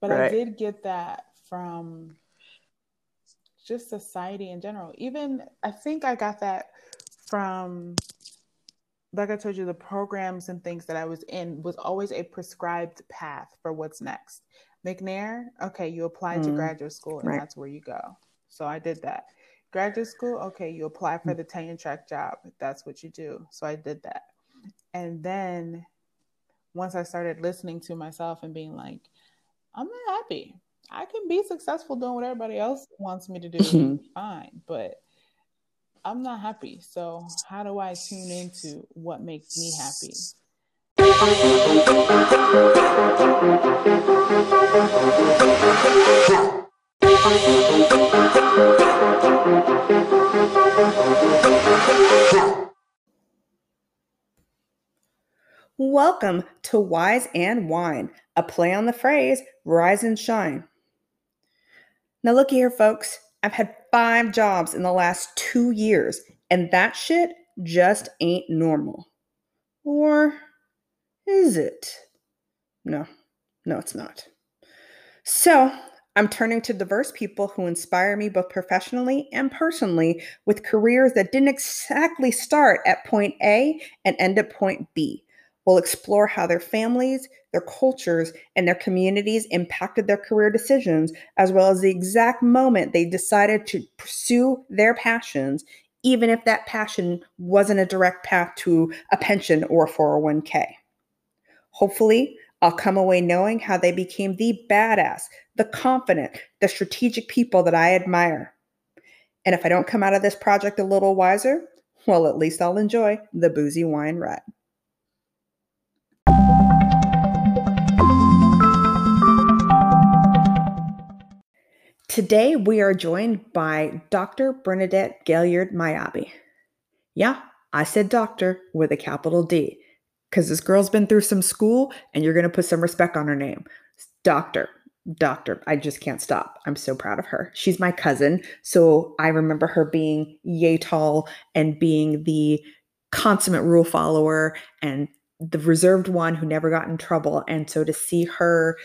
but right. I did get that from just society in general. Even I think I got that from like I told you, the programs and things that I was in was always a prescribed path for what's next. McNair, okay, you apply mm. to graduate school and right. that's where you go. So I did that. Graduate school, okay, you apply for the tenure track job. That's what you do. So I did that. And then once I started listening to myself and being like, I'm not happy. I can be successful doing what everybody else wants me to do, mm-hmm. fine. But I'm not happy. So how do I tune into what makes me happy? Welcome to Wise and Wine, a play on the phrase rise and shine. Now, look here, folks. I've had five jobs in the last two years, and that shit just ain't normal. Or is it? No, no, it's not. So, I'm turning to diverse people who inspire me both professionally and personally with careers that didn't exactly start at point A and end at point B. We'll explore how their families, their cultures, and their communities impacted their career decisions, as well as the exact moment they decided to pursue their passions, even if that passion wasn't a direct path to a pension or 401k. Hopefully, I'll come away knowing how they became the badass, the confident, the strategic people that I admire. And if I don't come out of this project a little wiser, well, at least I'll enjoy the boozy wine ride. Today, we are joined by Dr. Bernadette Gailliard Mayabi. Yeah, I said doctor with a capital D because this girl's been through some school and you're going to put some respect on her name. Doctor, doctor. I just can't stop. I'm so proud of her. She's my cousin. So I remember her being yay tall and being the consummate rule follower and the reserved one who never got in trouble. And so to see her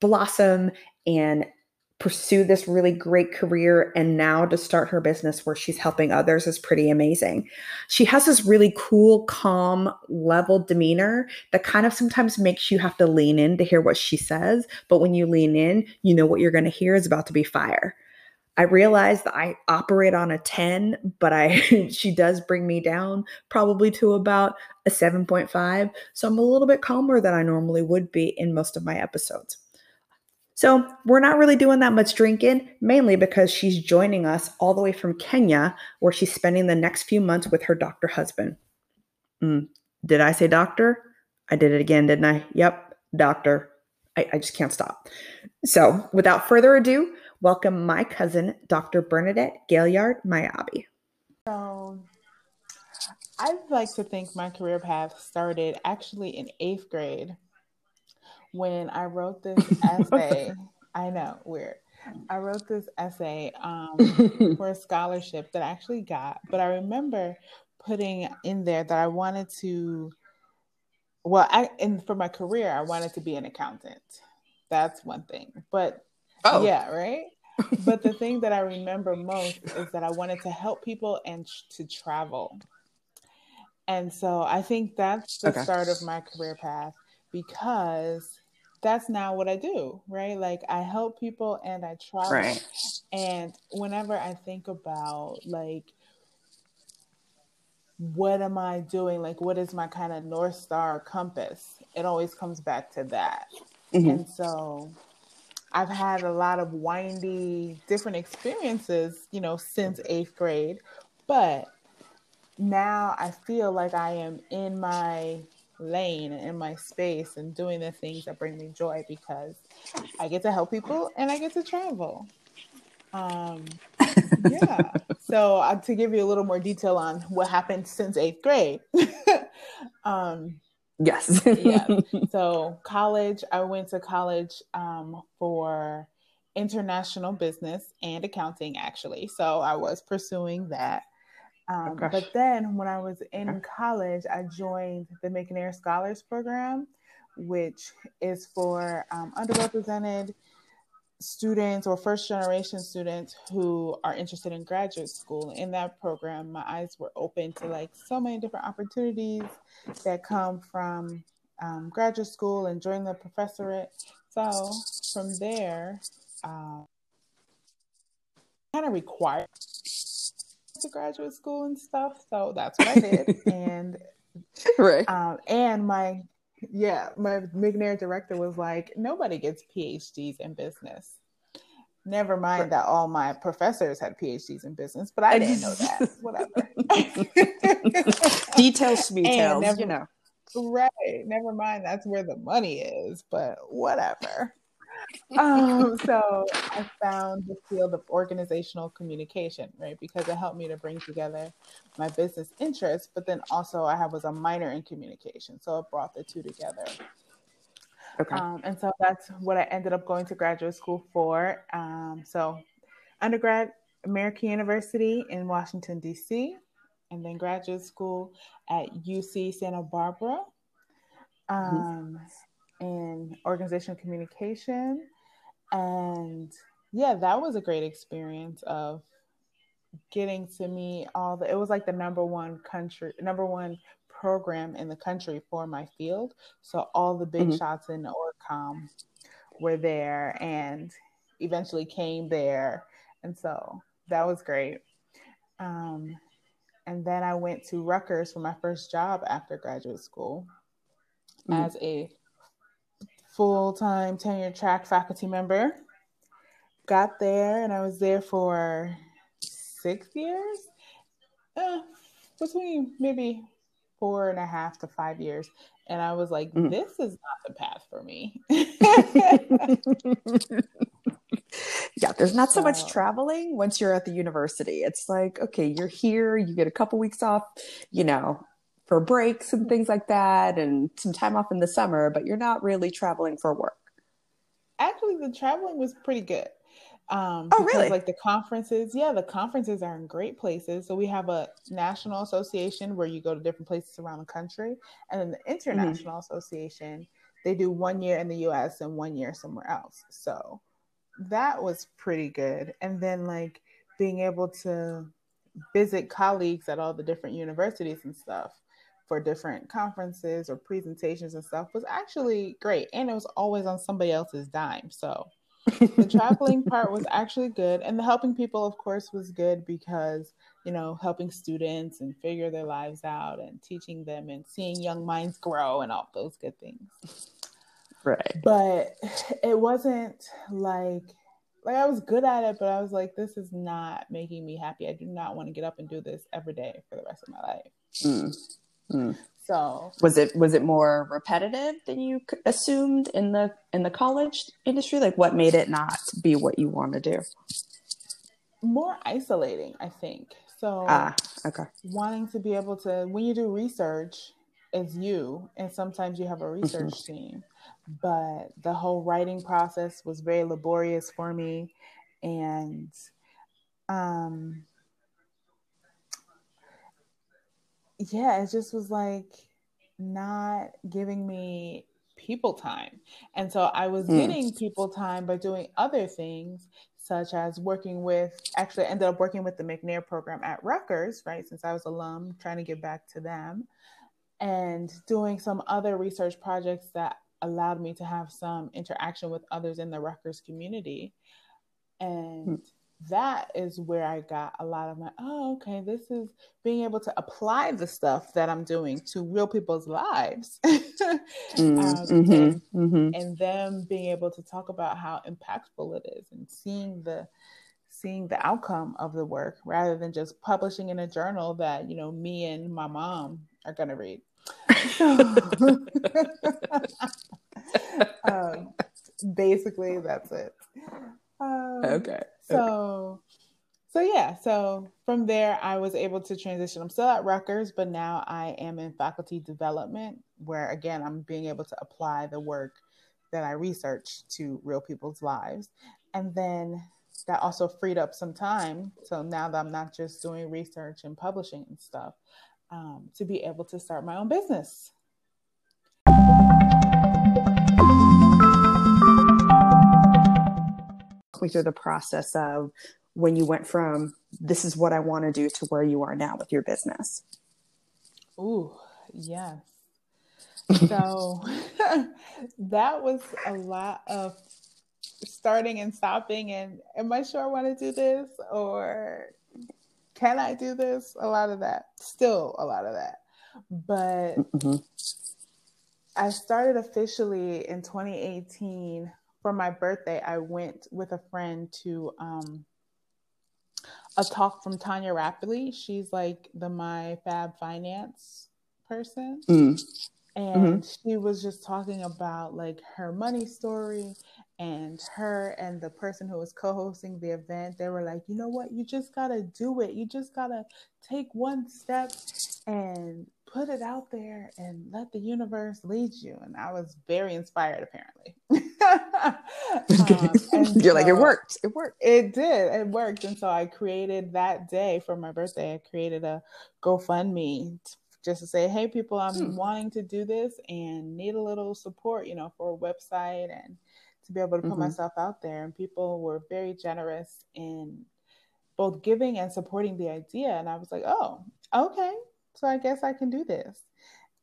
blossom and pursue this really great career and now to start her business where she's helping others is pretty amazing. She has this really cool, calm, level demeanor that kind of sometimes makes you have to lean in to hear what she says. But when you lean in, you know what you're going to hear is about to be fire. I realize that I operate on a 10, but I she does bring me down probably to about a 7.5. So I'm a little bit calmer than I normally would be in most of my episodes. So we're not really doing that much drinking, mainly because she's joining us all the way from Kenya, where she's spending the next few months with her doctor husband. Mm, did I say doctor? I did it again, didn't I? Yep, doctor. I, I just can't stop. So without further ado, welcome my cousin, Dr. Bernadette Gailliard Mayabi. So I'd like to think my career path started actually in eighth grade when I wrote this essay. I know, weird. I wrote this essay um, for a scholarship that I actually got, but I remember putting in there that I wanted to. Well, I and for my career, I wanted to be an accountant. That's one thing, but oh. yeah, right. but the thing that I remember most is that I wanted to help people and to travel. And so I think that's the okay. start of my career path because that's now what I do, right? Like I help people and I travel. Right. And whenever I think about like what am I doing? Like what is my kind of north star compass? It always comes back to that. Mm-hmm. And so I've had a lot of windy different experiences, you know, since 8th grade, but now I feel like I am in my lane and in my space and doing the things that bring me joy because I get to help people and I get to travel. Um, yeah. so uh, to give you a little more detail on what happened since eighth grade. um, yes. yeah. So college, I went to college um, for international business and accounting, actually. So I was pursuing that. Um, oh, but then when I was in college, I joined the McNair Scholars Program, which is for um, underrepresented students or first generation students who are interested in graduate school. In that program, my eyes were open to like so many different opportunities that come from um, graduate school and join the professorate. So from there, uh, kind of required to graduate school and stuff. So that's what I did. and right. Um, and my yeah, my McNair director was like, nobody gets PhDs in business. Never mind right. that all my professors had PhDs in business, but I didn't know that. Whatever. details, details, you know. Right. Never mind. That's where the money is, but whatever um, so I found the field of organizational communication, right? Because it helped me to bring together my business interests, but then also I have was a minor in communication, so it brought the two together. Okay. Um, and so that's what I ended up going to graduate school for. Um, so undergrad, American University in Washington D.C., and then graduate school at UC Santa Barbara. Mm-hmm. Um, mm-hmm in organizational communication. And yeah, that was a great experience of getting to meet all the, it was like the number one country, number one program in the country for my field. So all the big mm-hmm. shots in ORCOM were there and eventually came there. And so that was great. Um, and then I went to Rutgers for my first job after graduate school mm-hmm. as a full time tenure track faculty member. Got there and I was there for six years, uh, between maybe four and a half to five years. And I was like, mm. this is not the path for me. yeah, there's not so, so much traveling once you're at the university. It's like, okay, you're here, you get a couple weeks off, you know, for breaks and things like that and some time off in the summer, but you're not really traveling for work. Actually, the traveling was pretty good. Um, oh, because, really? Like the conferences, yeah, the conferences are in great places. So we have a national association where you go to different places around the country, and then the mm-hmm. international mm-hmm. association, they do one year in the U.S. and one year somewhere else. So that was pretty good. And then like being able to visit colleagues at all the different universities and stuff for different conferences or presentations and stuff was actually great. And it was always on somebody else's dime. So the traveling part was actually good. And the helping people, of course, was good because, you know, helping students and figure their lives out and teaching them and seeing young minds grow and all those good things. Right. But it wasn't like, like I was good at it, but I was like, this is not making me happy. I do not want to get up and do this every day for the rest of my life. Mm. Mm. So was it was it more repetitive than you assumed in the in the college industry? Like what made it not be what you want to do? More isolating, I think. So ah, okay. Wanting to be able to when you do research, it's you, and sometimes you have a research mm-hmm. team. But the whole writing process was very laborious for me, and um yeah, it just was like not giving me people time. And so I was mm. getting people time by doing other things, such as working with, actually, I ended up working with the McNair program at Rutgers, right? Since I was alum, trying to get back to them, and doing some other research projects that allowed me to have some interaction with others in the Rutgers community. And mm that is where I got a lot of my, oh, okay, this is being able to apply the stuff that I'm doing to real people's lives. mm, um, mm-hmm, and, mm-hmm. and them being able to talk about how impactful it is and seeing the seeing the outcome of the work rather than just publishing in a journal that you know me and my mom are going to read um, basically that's it um, okay so, so yeah. So from there, I was able to transition. I'm still at Rutgers, but now I am in faculty development, where again, I'm being able to apply the work that I research to real people's lives. And then that also freed up some time. So now that I'm not just doing research and publishing and stuff, um, to be able to start my own business. Me through the process of when you went from this is what I want to do to where you are now with your business. Ooh, yes. So that was a lot of starting and stopping and am I sure I want to do this or can I do this? A lot of that. Still a lot of that. But mm-hmm. I started officially in 2018 for my birthday. I went with a friend to um, a talk from Tonya Rapley. She's like the My Fab Finance person. Mm. And mm-hmm. she was just talking about like her money story and her and the person who was co-hosting the event they were like you know what you just gotta do it you just gotta take one step and put it out there and let the universe lead you and i was very inspired apparently um, you're so like it worked it worked it did it worked and so i created that day for my birthday i created a gofundme just to say hey people i'm hmm. wanting to do this and need a little support you know for a website and to be able to put mm-hmm. myself out there. And people were very generous in both giving and supporting the idea. And I was like, oh, okay. So I guess I can do this.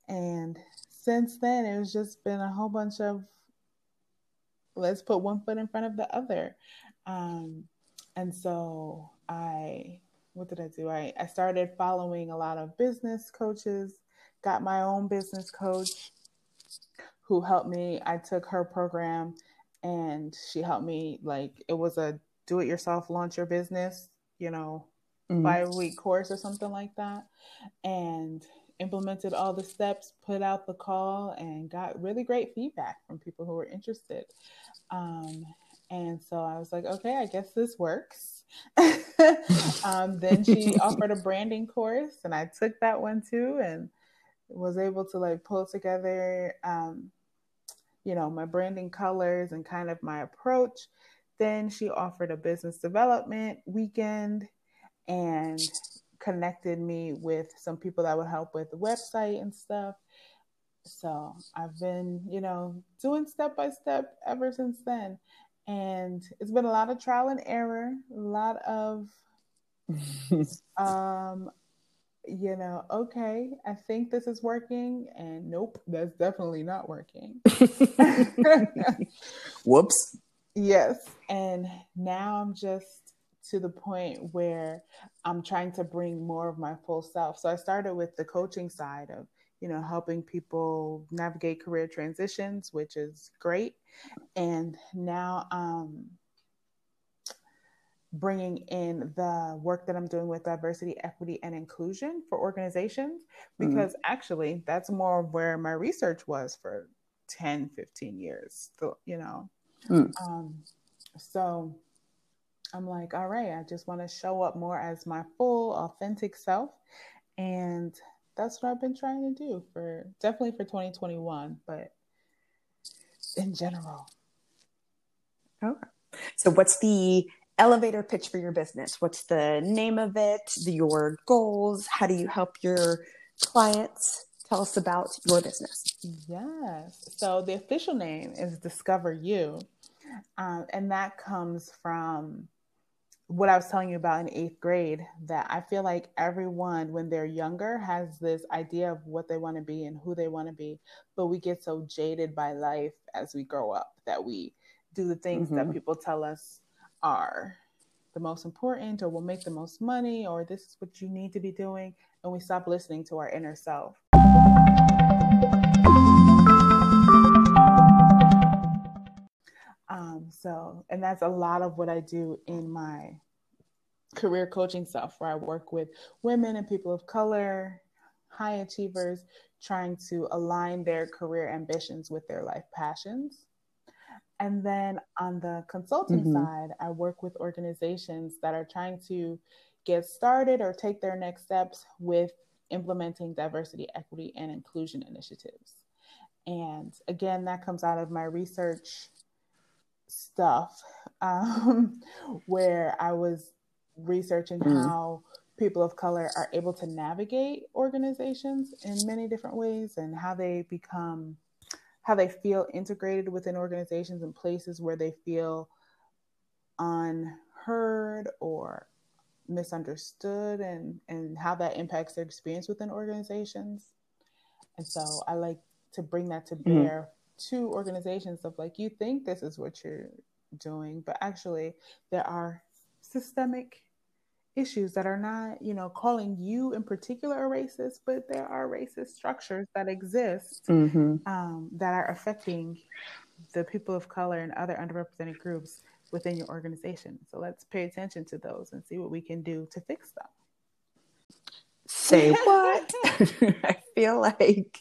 And since then, it was just been a whole bunch of let's put one foot in front of the other. Um, and so I, what did I do? I, I started following a lot of business coaches, got my own business coach who helped me. I took her program and she helped me like it was a do it yourself launch your business you know mm-hmm. five week course or something like that and implemented all the steps put out the call and got really great feedback from people who were interested um, and so i was like okay i guess this works um, then she offered a branding course and i took that one too and was able to like pull together um, you know, my branding colors and kind of my approach. Then she offered a business development weekend and connected me with some people that would help with the website and stuff. So I've been, you know, doing step by step ever since then. And it's been a lot of trial and error, a lot of um you know, okay, I think this is working, and nope, that's definitely not working. Whoops. Yes. And now I'm just to the point where I'm trying to bring more of my full self. So I started with the coaching side of, you know, helping people navigate career transitions, which is great. And now um bringing in the work that I'm doing with diversity, equity, and inclusion for organizations, mm-hmm. because mm-hmm. actually that's more of where my research was for 10, 15 years, so, you know. Mm. Um, so I'm like, all right, I just want to show up more as my full, authentic self. And that's what I've been trying to do for definitely for 2021, but in general. Okay. So, what's the elevator pitch for your business. What's the name of it? Your goals? How do you help your clients? Tell us about your business. Yes. So the official name is Discover U. Um, and that comes from what I was telling you about in eighth grade that I feel like everyone, when they're younger, has this idea of what they want to be and who they want to be. But we get so jaded by life as we grow up that we do the things mm-hmm. that people tell us are the most important or will make the most money or this is what you need to be doing and we stop listening to our inner self um, so and that's a lot of what i do in my career coaching stuff where i work with women and people of color high achievers trying to align their career ambitions with their life passions and then on the consulting mm-hmm. side, I work with organizations that are trying to get started or take their next steps with implementing diversity, equity, and inclusion initiatives. And again, that comes out of my research stuff, um, where I was researching mm-hmm. how people of color are able to navigate organizations in many different ways and how they become how they feel integrated within organizations and places where they feel unheard or misunderstood and and how that impacts their experience within organizations and so i like to bring that to mm-hmm. bear. To organizations of like you think this is what you're doing but actually there are systemic issues that are not you know calling you in particular a racist but there are racist structures that exist mm-hmm. um, that are affecting the people of color and other underrepresented groups within your organization. So let's pay attention to those and see what we can do to fix them. Say what? I feel like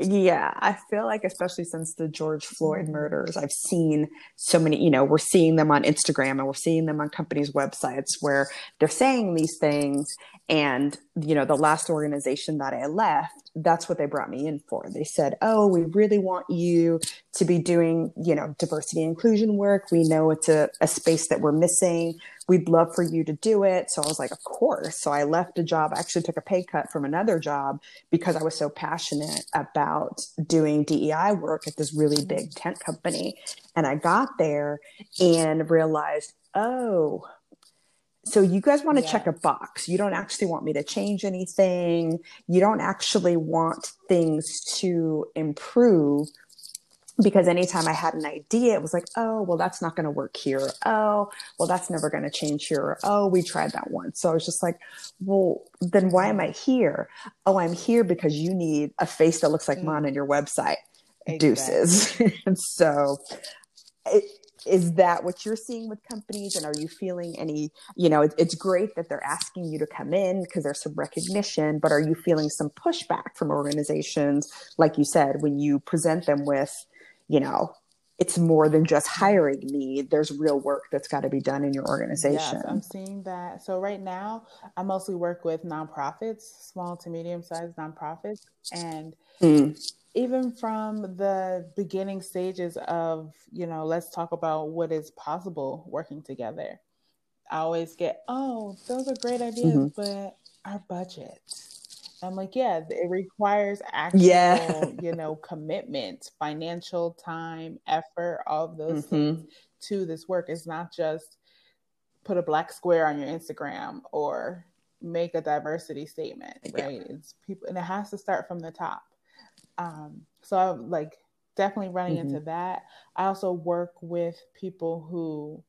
yeah, I feel like especially since the George Floyd murders, I've seen so many, you know, we're seeing them on Instagram and we're seeing them on companies' websites where they're saying these things and, you know, the last organization that I left, that's what they brought me in for. They said, Oh, we really want you to be doing, you know, diversity inclusion work. We know it's a, a space that we're missing we'd love for you to do it. So I was like, of course. So I left a job, I actually took a pay cut from another job because I was so passionate about doing DEI work at this really big tent company. And I got there and realized, oh, so you guys want to check a box. You don't actually want me to change anything. You don't actually want things to improve because anytime I had an idea, it was like, oh, well, that's not going to work here. Oh, well, that's never going to change here. Oh, we tried that once. So I was just like, well, then why am I here? Oh, I'm here because you need a face that looks like mine mm. on your website. Exactly. Deuces. and so, it, is that what you're seeing with companies? And are you feeling any, you know, it, it's great that they're asking you to come in because there's some recognition, but are you feeling some pushback from organizations, like you said, when you present them with, you know, it's more than just hiring me. There's real work that's got to be done in your organization. Yes, I'm seeing that. So right now, I mostly work with nonprofits, small to medium sized nonprofits, and mm. even from the beginning stages of, you know, let's talk about what is possible working together. I always get, oh, those are great ideas, mm-hmm. but our budget I'm like, yeah, it requires actual, yeah. you know, commitment, financial time, effort, all of those mm-hmm. things to this work. It's not just put a black square on your Instagram or make a diversity statement, right? Yeah. It's people, and it has to start from the top. Um, so I'm like definitely running mm-hmm. into that. I also work with people who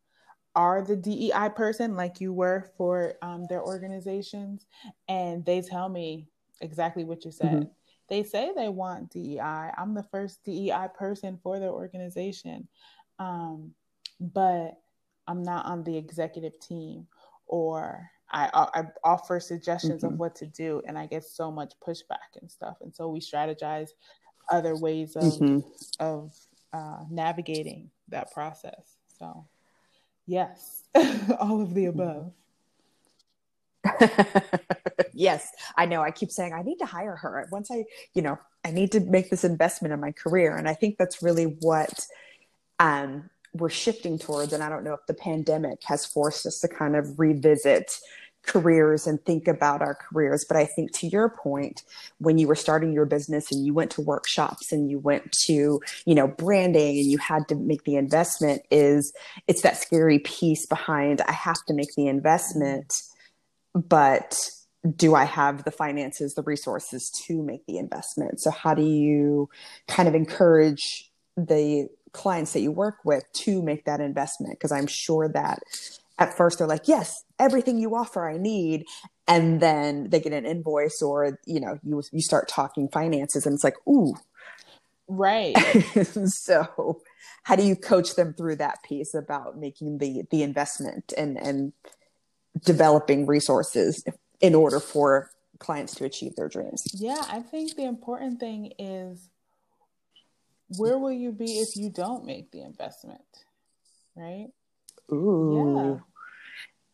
are the DEI person, like you were for um, their organizations, and they tell me exactly what you said. Mm-hmm. They say they want DEI. I'm the first DEI person for their organization, um, but I'm not on the executive team, or I, I offer suggestions mm-hmm. of what to do, and I get so much pushback and stuff. And so we strategize other ways of mm-hmm. of uh, navigating that process. So, yes, all of the mm-hmm. above. yes, I know. I keep saying I need to hire her. Once I, you know, I need to make this investment in my career. And I think that's really what um, we're shifting towards. And I don't know if the pandemic has forced us to kind of revisit careers and think about our careers. But I think to your point, when you were starting your business and you went to workshops and you went to, you know, branding and you had to make the investment is it's that scary piece behind I have to make the investment but do I have the finances, the resources to make the investment? So, how do you kind of encourage the clients that you work with to make that investment? Because I'm sure that at first they're like, yes, everything you offer, I need. And then they get an invoice or, you know, you, you start talking finances and it's like, ooh. Right. so, how do you coach them through that piece about making the the investment and and developing resources in order for clients to achieve their dreams. Yeah, I think the important thing is where will you be if you don't make the investment? Right? Ooh.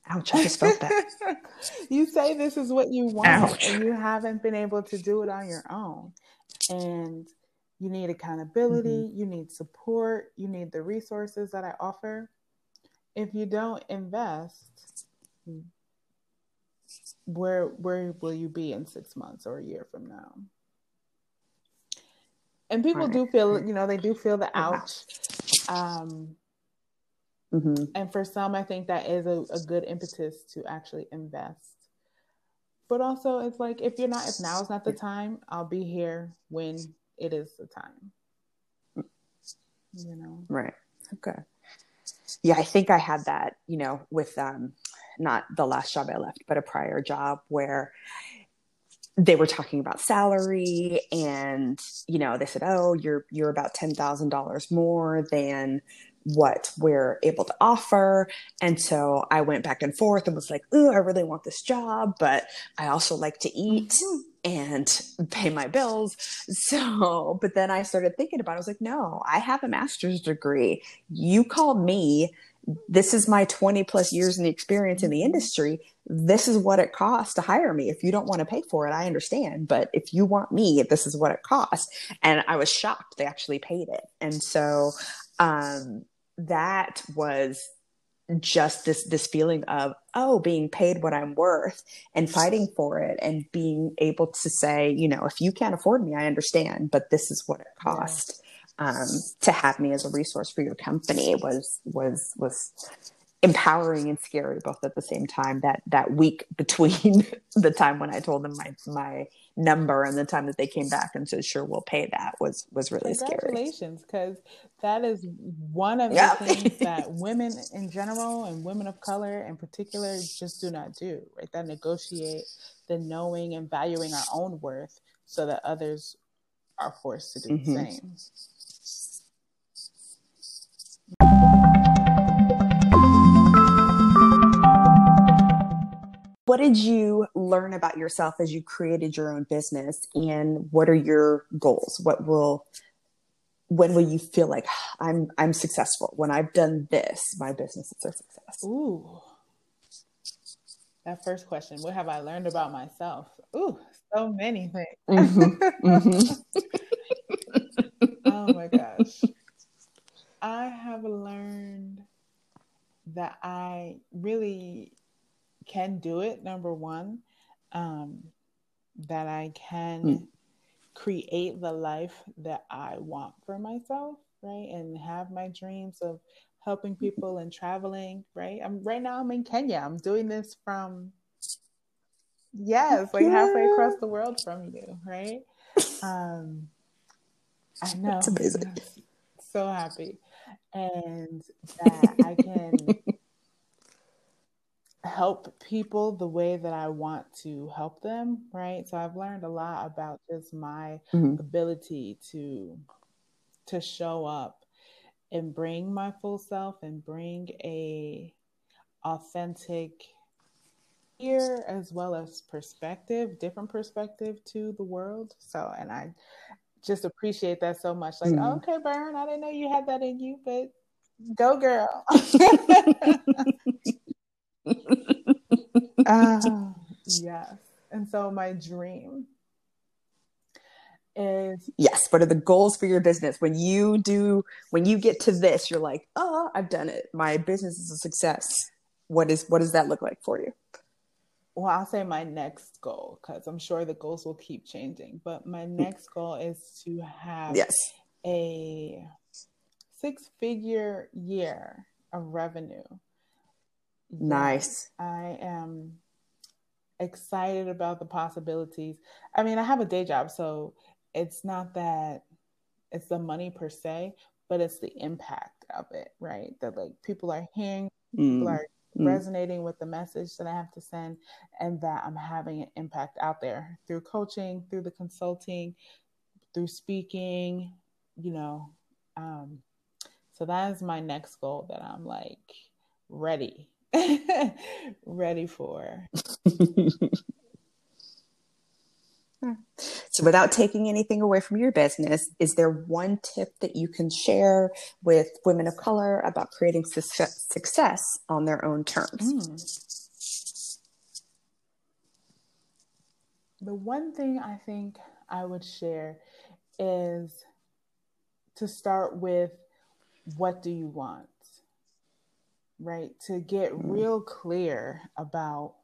Yeah. Ouch, I just felt that. you say this is what you want Ouch. and you haven't been able to do it on your own. And you need accountability, mm-hmm. you need support, you need the resources that I offer. If you don't invest, where where will you be in six months or a year from now? And people right. do feel, you know, they do feel the ouch. Um, Mm-hmm. And for some, I think that is a, a good impetus to actually invest. But also, it's like if you're not, if now is not the time, I'll be here when it is the time. You know, right? Okay. Yeah, I think I had that. You know, with um, not the last job I left, but a prior job where they were talking about salary and you know they said oh you're you're about $10,000 more than what we're able to offer. And so I went back and forth and was like oh I really want this job but I also like to eat mm-hmm. and pay my bills. So but then I started thinking about it. I was like no I have a master's degree. You called me this is my 20 plus years in the experience in the industry. This is what it costs to hire me if you don't want to pay for it i understand but if you want me this is what it costs. And i was shocked they actually paid it. And so um, that was just this this feeling of oh being paid what i'm worth and fighting for it and being able to say you know if you can't afford me i understand but this is what it costs um, to have me as a resource for your company was was was empowering and scary both at the same time that that week between the time when i told them my my number and the time that they came back and said sure we'll pay that was was really scary. congratulations because that is one of yeah. the things that women in general and women of color in particular just do not do right that negotiate the knowing and valuing our own worth so that others are forced to do mm-hmm. the same what did you learn about yourself as you created your own business? And what are your goals? What will when will you feel like i'm i'm successful. When i've done this my business is a success. Ooh. That first question what have i learned about myself? Ooh so many things. Mm-hmm. Mm-hmm. oh my gosh. I have learned that i really can do it, number one, um, that I can mm. create the life that I want for myself, right? And have my dreams of helping people and traveling, right? I'm right now I'm in Kenya. I'm doing this from yes, like halfway across the world from you, right? Um I know. That's amazing. So happy. And that I can help people the way that I want to help them, right? So I've learned a lot about just my mm-hmm. ability to to show up and bring my full self and bring a authentic ear as well as perspective, different perspective to the world. So and I just appreciate that so much. Like, mm-hmm. okay, Burn, I didn't know you had that in you, but go girl. uh, yes. And so my dream is yes what are the goals for your business? When you do when you get to this you're like oh i've done it. My business is a success. What is what does that look like for you? Well i'll say my next goal because i'm sure the goals will keep changing but my next goal is to have yes. a six figure year of revenue Nice. I am excited about the possibilities. I mean, I have a day job, so it's not that it's the money per se, but it's the impact of it, right? That like people are hearing, mm. people are mm. resonating with the message that I have to send, and that I'm having an impact out there through coaching, through the consulting, through speaking, you know. Um, so that is my next goal that I'm like ready ready for. so, without taking anything away from your business, is there one tip that you can share with women of color about creating success on their own terms? Mm. The one thing I think I would share is to start with what do you want? Right? To get mm. real clear about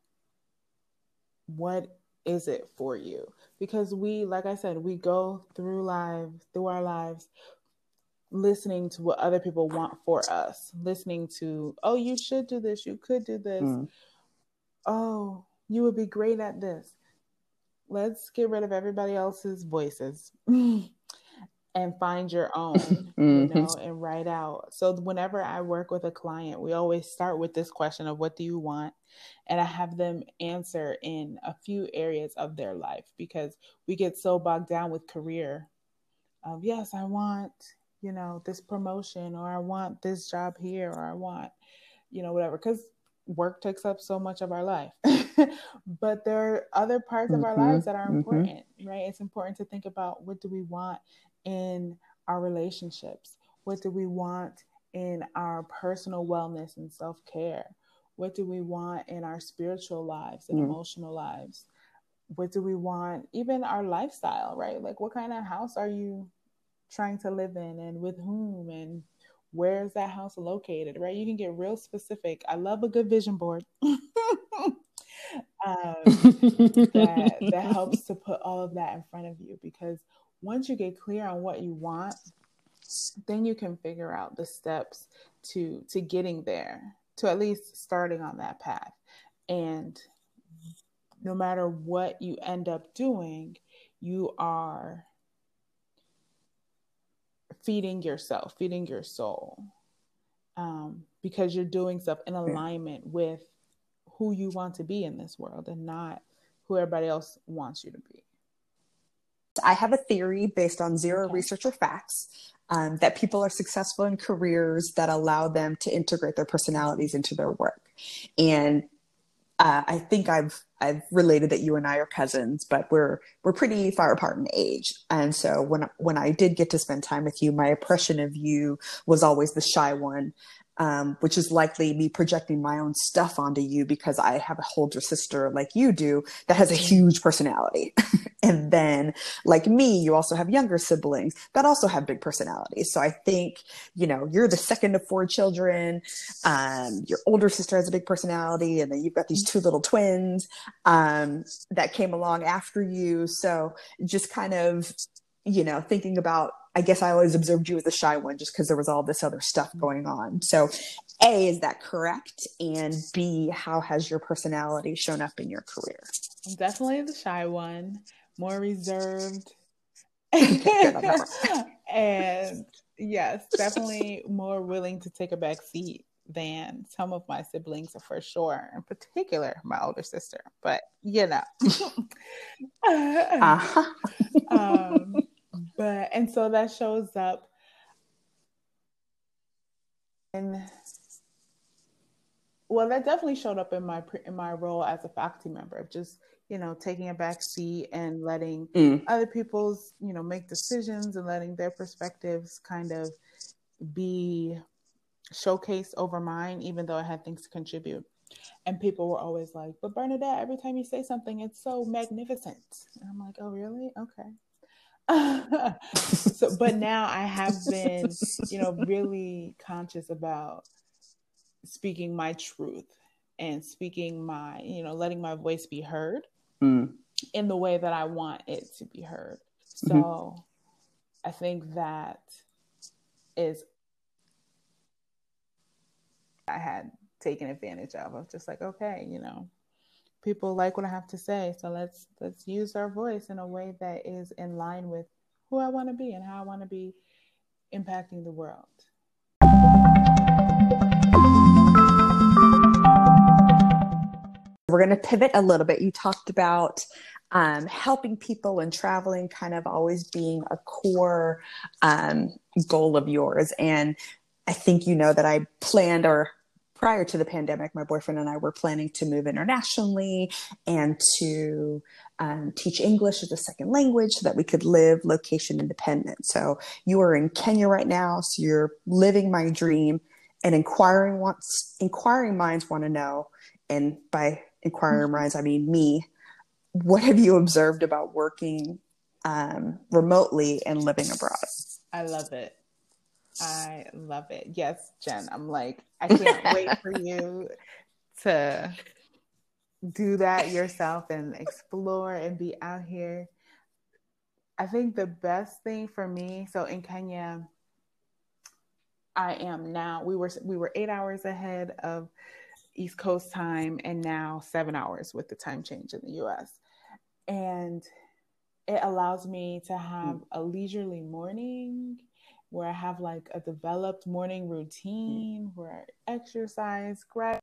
what is it for you? Because we, like I said, we go through lives, through our lives listening to what other people want for us, listening to, oh, you should do this, you could do this. Mm. Oh, you would be great at this. Let's get rid of everybody else's voices and find your own, mm-hmm. you know, and write out. So whenever I work with a client, we always start with this question of what do you want? And I have them answer in a few areas of their life because we get so bogged down with career. Of yes, I want, you know, this promotion or I want this job here or I want, you know, whatever. Because work takes up so much of our life. but there are other parts mm-hmm. of our lives that are mm-hmm. important, mm-hmm. right? It's important to think about what do we want in our relationships? What do we want in our personal wellness and self care? What do we want in our spiritual lives and mm. emotional lives? What do we want, even our lifestyle, right? Like, what kind of house are you trying to live in and with whom and where is that house located, right? You can get real specific. I love a good vision board. um, that, that helps to put all of that in front of you because once you get clear on what you want, then you can figure out the steps to to getting there, to at least starting on that path. And no matter what you end up doing, you are feeding yourself, feeding your soul, um, because you're doing stuff in alignment with who you want to be in this world and not who everybody else wants you to be. I have a theory based on zero okay. research or facts um, that people are successful in careers that allow them to integrate their personalities into their work. And uh, I think I've I've related that you and I are cousins, but we're we're pretty far apart in age. And so when when I did get to spend time with you, my impression of you was always the shy one, um, which is likely me projecting my own stuff onto you because I have a older sister like you do that has a huge personality. and then, like me, you also have younger siblings that also have big personalities. So I think, you know, you're the second of four children. Um, your older sister has a big personality, and then you've got these two little twins um, that came along after you. So just kind of, you know, thinking about I guess I always observed you as the shy one just because there was all this other stuff going on. So, A, is that correct? And B, how has your personality shown up in your career? I'm Definitely the shy one, more reserved. and yes, definitely more willing to take a back seat than some of my siblings for sure, in particular my older sister. But you know. uh-huh. um, but and so that shows up and well that definitely showed up in my in my role as a faculty member of just you know taking a back seat and letting mm. other people's you know make decisions and letting their perspectives kind of be showcased over mine even though i had things to contribute. And people were always like but bernadette every time you say something it's so magnificent. And i'm like oh really? Okay so, but now I have been, you know, really conscious about speaking my truth and speaking my, you know, letting my voice be heard mm. in the way that I want it to be heard. So mm-hmm. I think that is I had taken advantage of of just like, okay, you know, people like what I have to say. So let's let's use our voice in a way that is in line with who I want to be and how I want to be impacting the world. We're going to pivot a little bit. You talked about um, helping people and traveling kind of always being a core um, goal of yours. And I think you know that I planned or prior to the pandemic, my boyfriend and I were planning to move internationally and to um, teach English as a second language so that we could live location independent. So you are in Kenya right now, so you're living my dream. And inquiring wants inquiring minds want to know, and by inquiring mm-hmm. minds I mean me. What have you observed about working um, remotely and living abroad? I love it. I love it. Yes, Jen. I'm like, I can't wait for you to do that yourself and explore and be out here. I think the best thing for me, so in Kenya, I am now. We were we were eight hours ahead of East Coast time, and now seven hours with the time change in the U.S. And it allows me to have hmm. a leisurely morning where I have like a developed morning routine where I exercise, grab.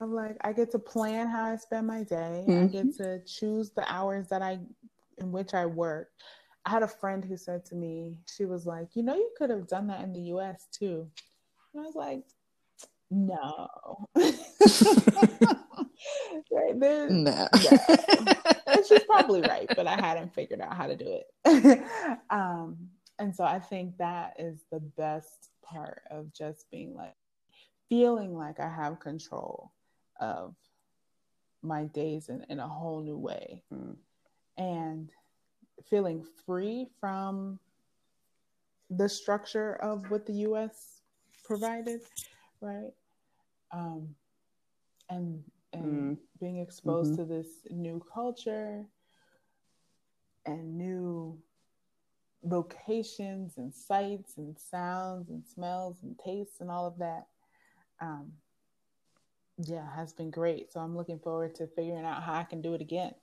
I'm like I get to plan how I spend my day. Mm-hmm. I get to choose the hours that I in which I work. I had a friend who said to me, she was like, "You know, you could have done that in the U.S. too." And I was like, "No." right there, no. and she's probably right, but I hadn't figured out how to do it. um, and so I think that is the best part of just being like feeling like I have control of my days in, in a whole new way. Mm. And feeling free from the structure of what the US provided, right? Um, and and mm. being exposed mm-hmm. to this new culture and new locations and sights and sounds and smells and tastes and all of that um, yeah has been great. So i'm looking forward to figuring out how i can do it again.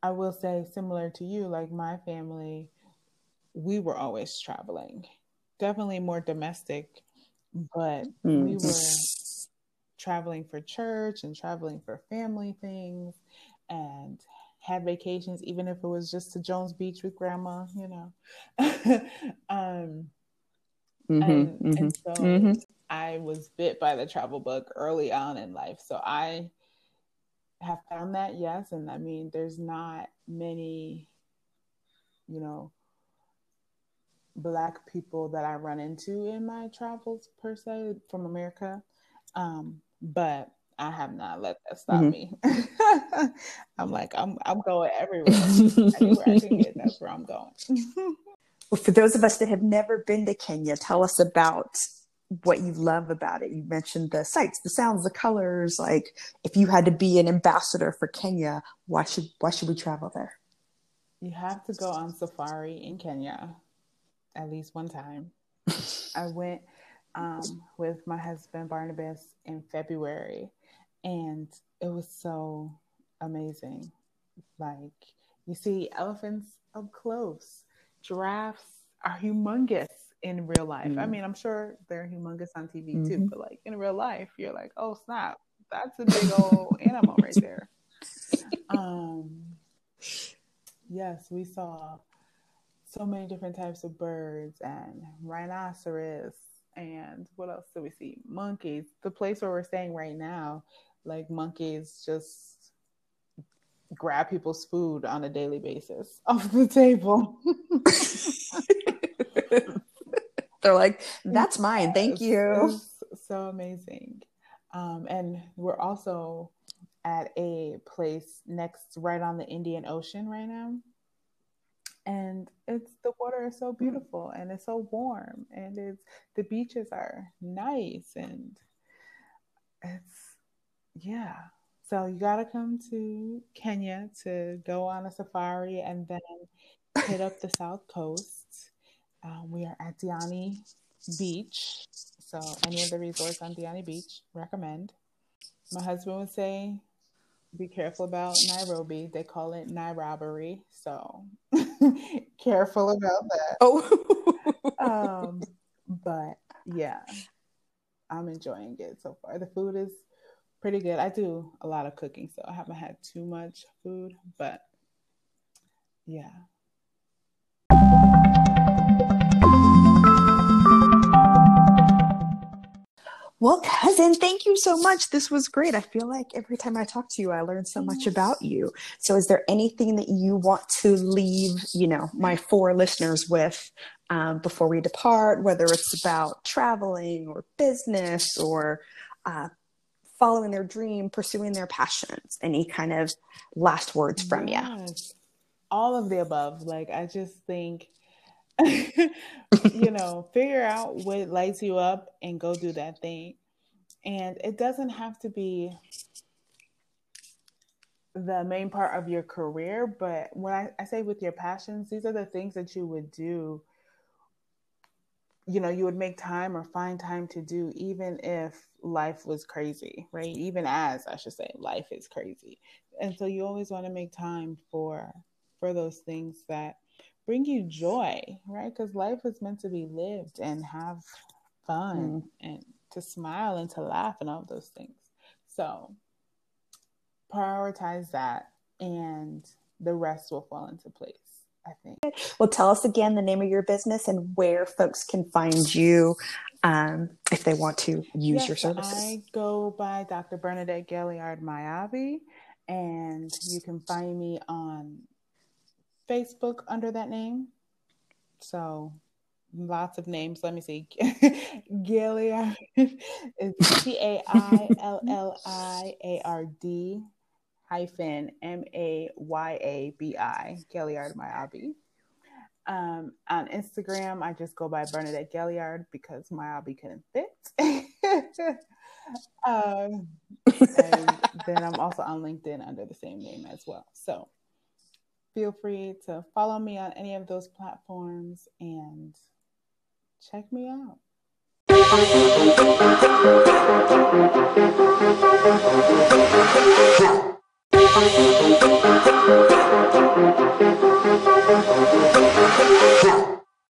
I will say similar to you like my family we were always traveling. Definitely more domestic but mm. we were traveling for church and traveling for family things and had vacations even if it was just to Jones Beach with grandma, you know. um mm-hmm, and, mm-hmm, and, so mm-hmm. I was bit by the travel bug early on in life. So I have found that, yes. And I mean, there's not many, you know, black people that I run into in my travels per se from America. Um, but I have not let that stop mm-hmm. me. I'm like, I'm I'm going everywhere. Anywhere I can get, that's where I'm going. well, for those of us that have never been to Kenya, tell us about what you love about it. You mentioned the sights, the sounds, the colors. Like, if you had to be an ambassador for Kenya, why should why should we travel there? You have to go on safari in Kenya at least one time. I went um, with my husband Barnabas in February, and it was so amazing. Like you see elephants up close, giraffes are humongous in real life. Mm-hmm. I mean, I'm sure they're humongous on TV mm-hmm. too, but like in real life, you're like, oh snap, that's a big old animal right there. Um, yes, we saw so many different types of birds and rhinoceros and what else do we see? Monkeys. The place where we're staying right now, like monkeys just grab people's food on a daily basis off the table. They're like, that's mine. Thank you. So amazing. Um, and we're also at a place next, right on the Indian Ocean right now and it's the water is so beautiful and it's so warm and it's the beaches are nice and it's yeah. So you got to come to kenya to go on a safari and then hit up the south coast. Um, we are at diani beach. So any of the resorts on diani beach recommend. My husband would say be careful about Nairobi. They call it Nairobbery, so careful about that. Oh, um, but yeah, I'm enjoying it so far. The food is pretty good. I do a lot of cooking, so I haven't had too much food, but yeah, Well, cousin, thank you so much. This was great. I feel like every time I talk to you, I learn so much about you. So, is there anything that you want to leave, you know, my four listeners with um, before we depart, whether it's about traveling or business or uh, following their dream, pursuing their passions? Any kind of last words from yes. you? All of the above. Like, I just think you know, figure out what lights you up and go do that thing. And it doesn't have to be the main part of your career, but when I, I say with your passions, these are the things that you would do you know you would make time or find time to do even if life was crazy right even as i should say life is crazy and so you always want to make time for for those things that bring you joy right because life is meant to be lived and have fun mm. and to smile and to laugh and all those things so prioritize that and the rest will fall into place I think. Well, tell us again the name of your business and where folks can find you um, if they want to use yes, your services. I go by Dr. Bernadette Gailliard Mayabi, and you can find me on Facebook under that name. So lots of names. Let me see. Gailliard is G A I L L I A R D hyphen M A Y A B I, Gailliard Mayabi. Um, on Instagram, I just go by Bernadette Gailliard because Mayabi couldn't fit. um, and then I'm also on LinkedIn under the same name as well. So feel free to follow me on any of those platforms and check me out.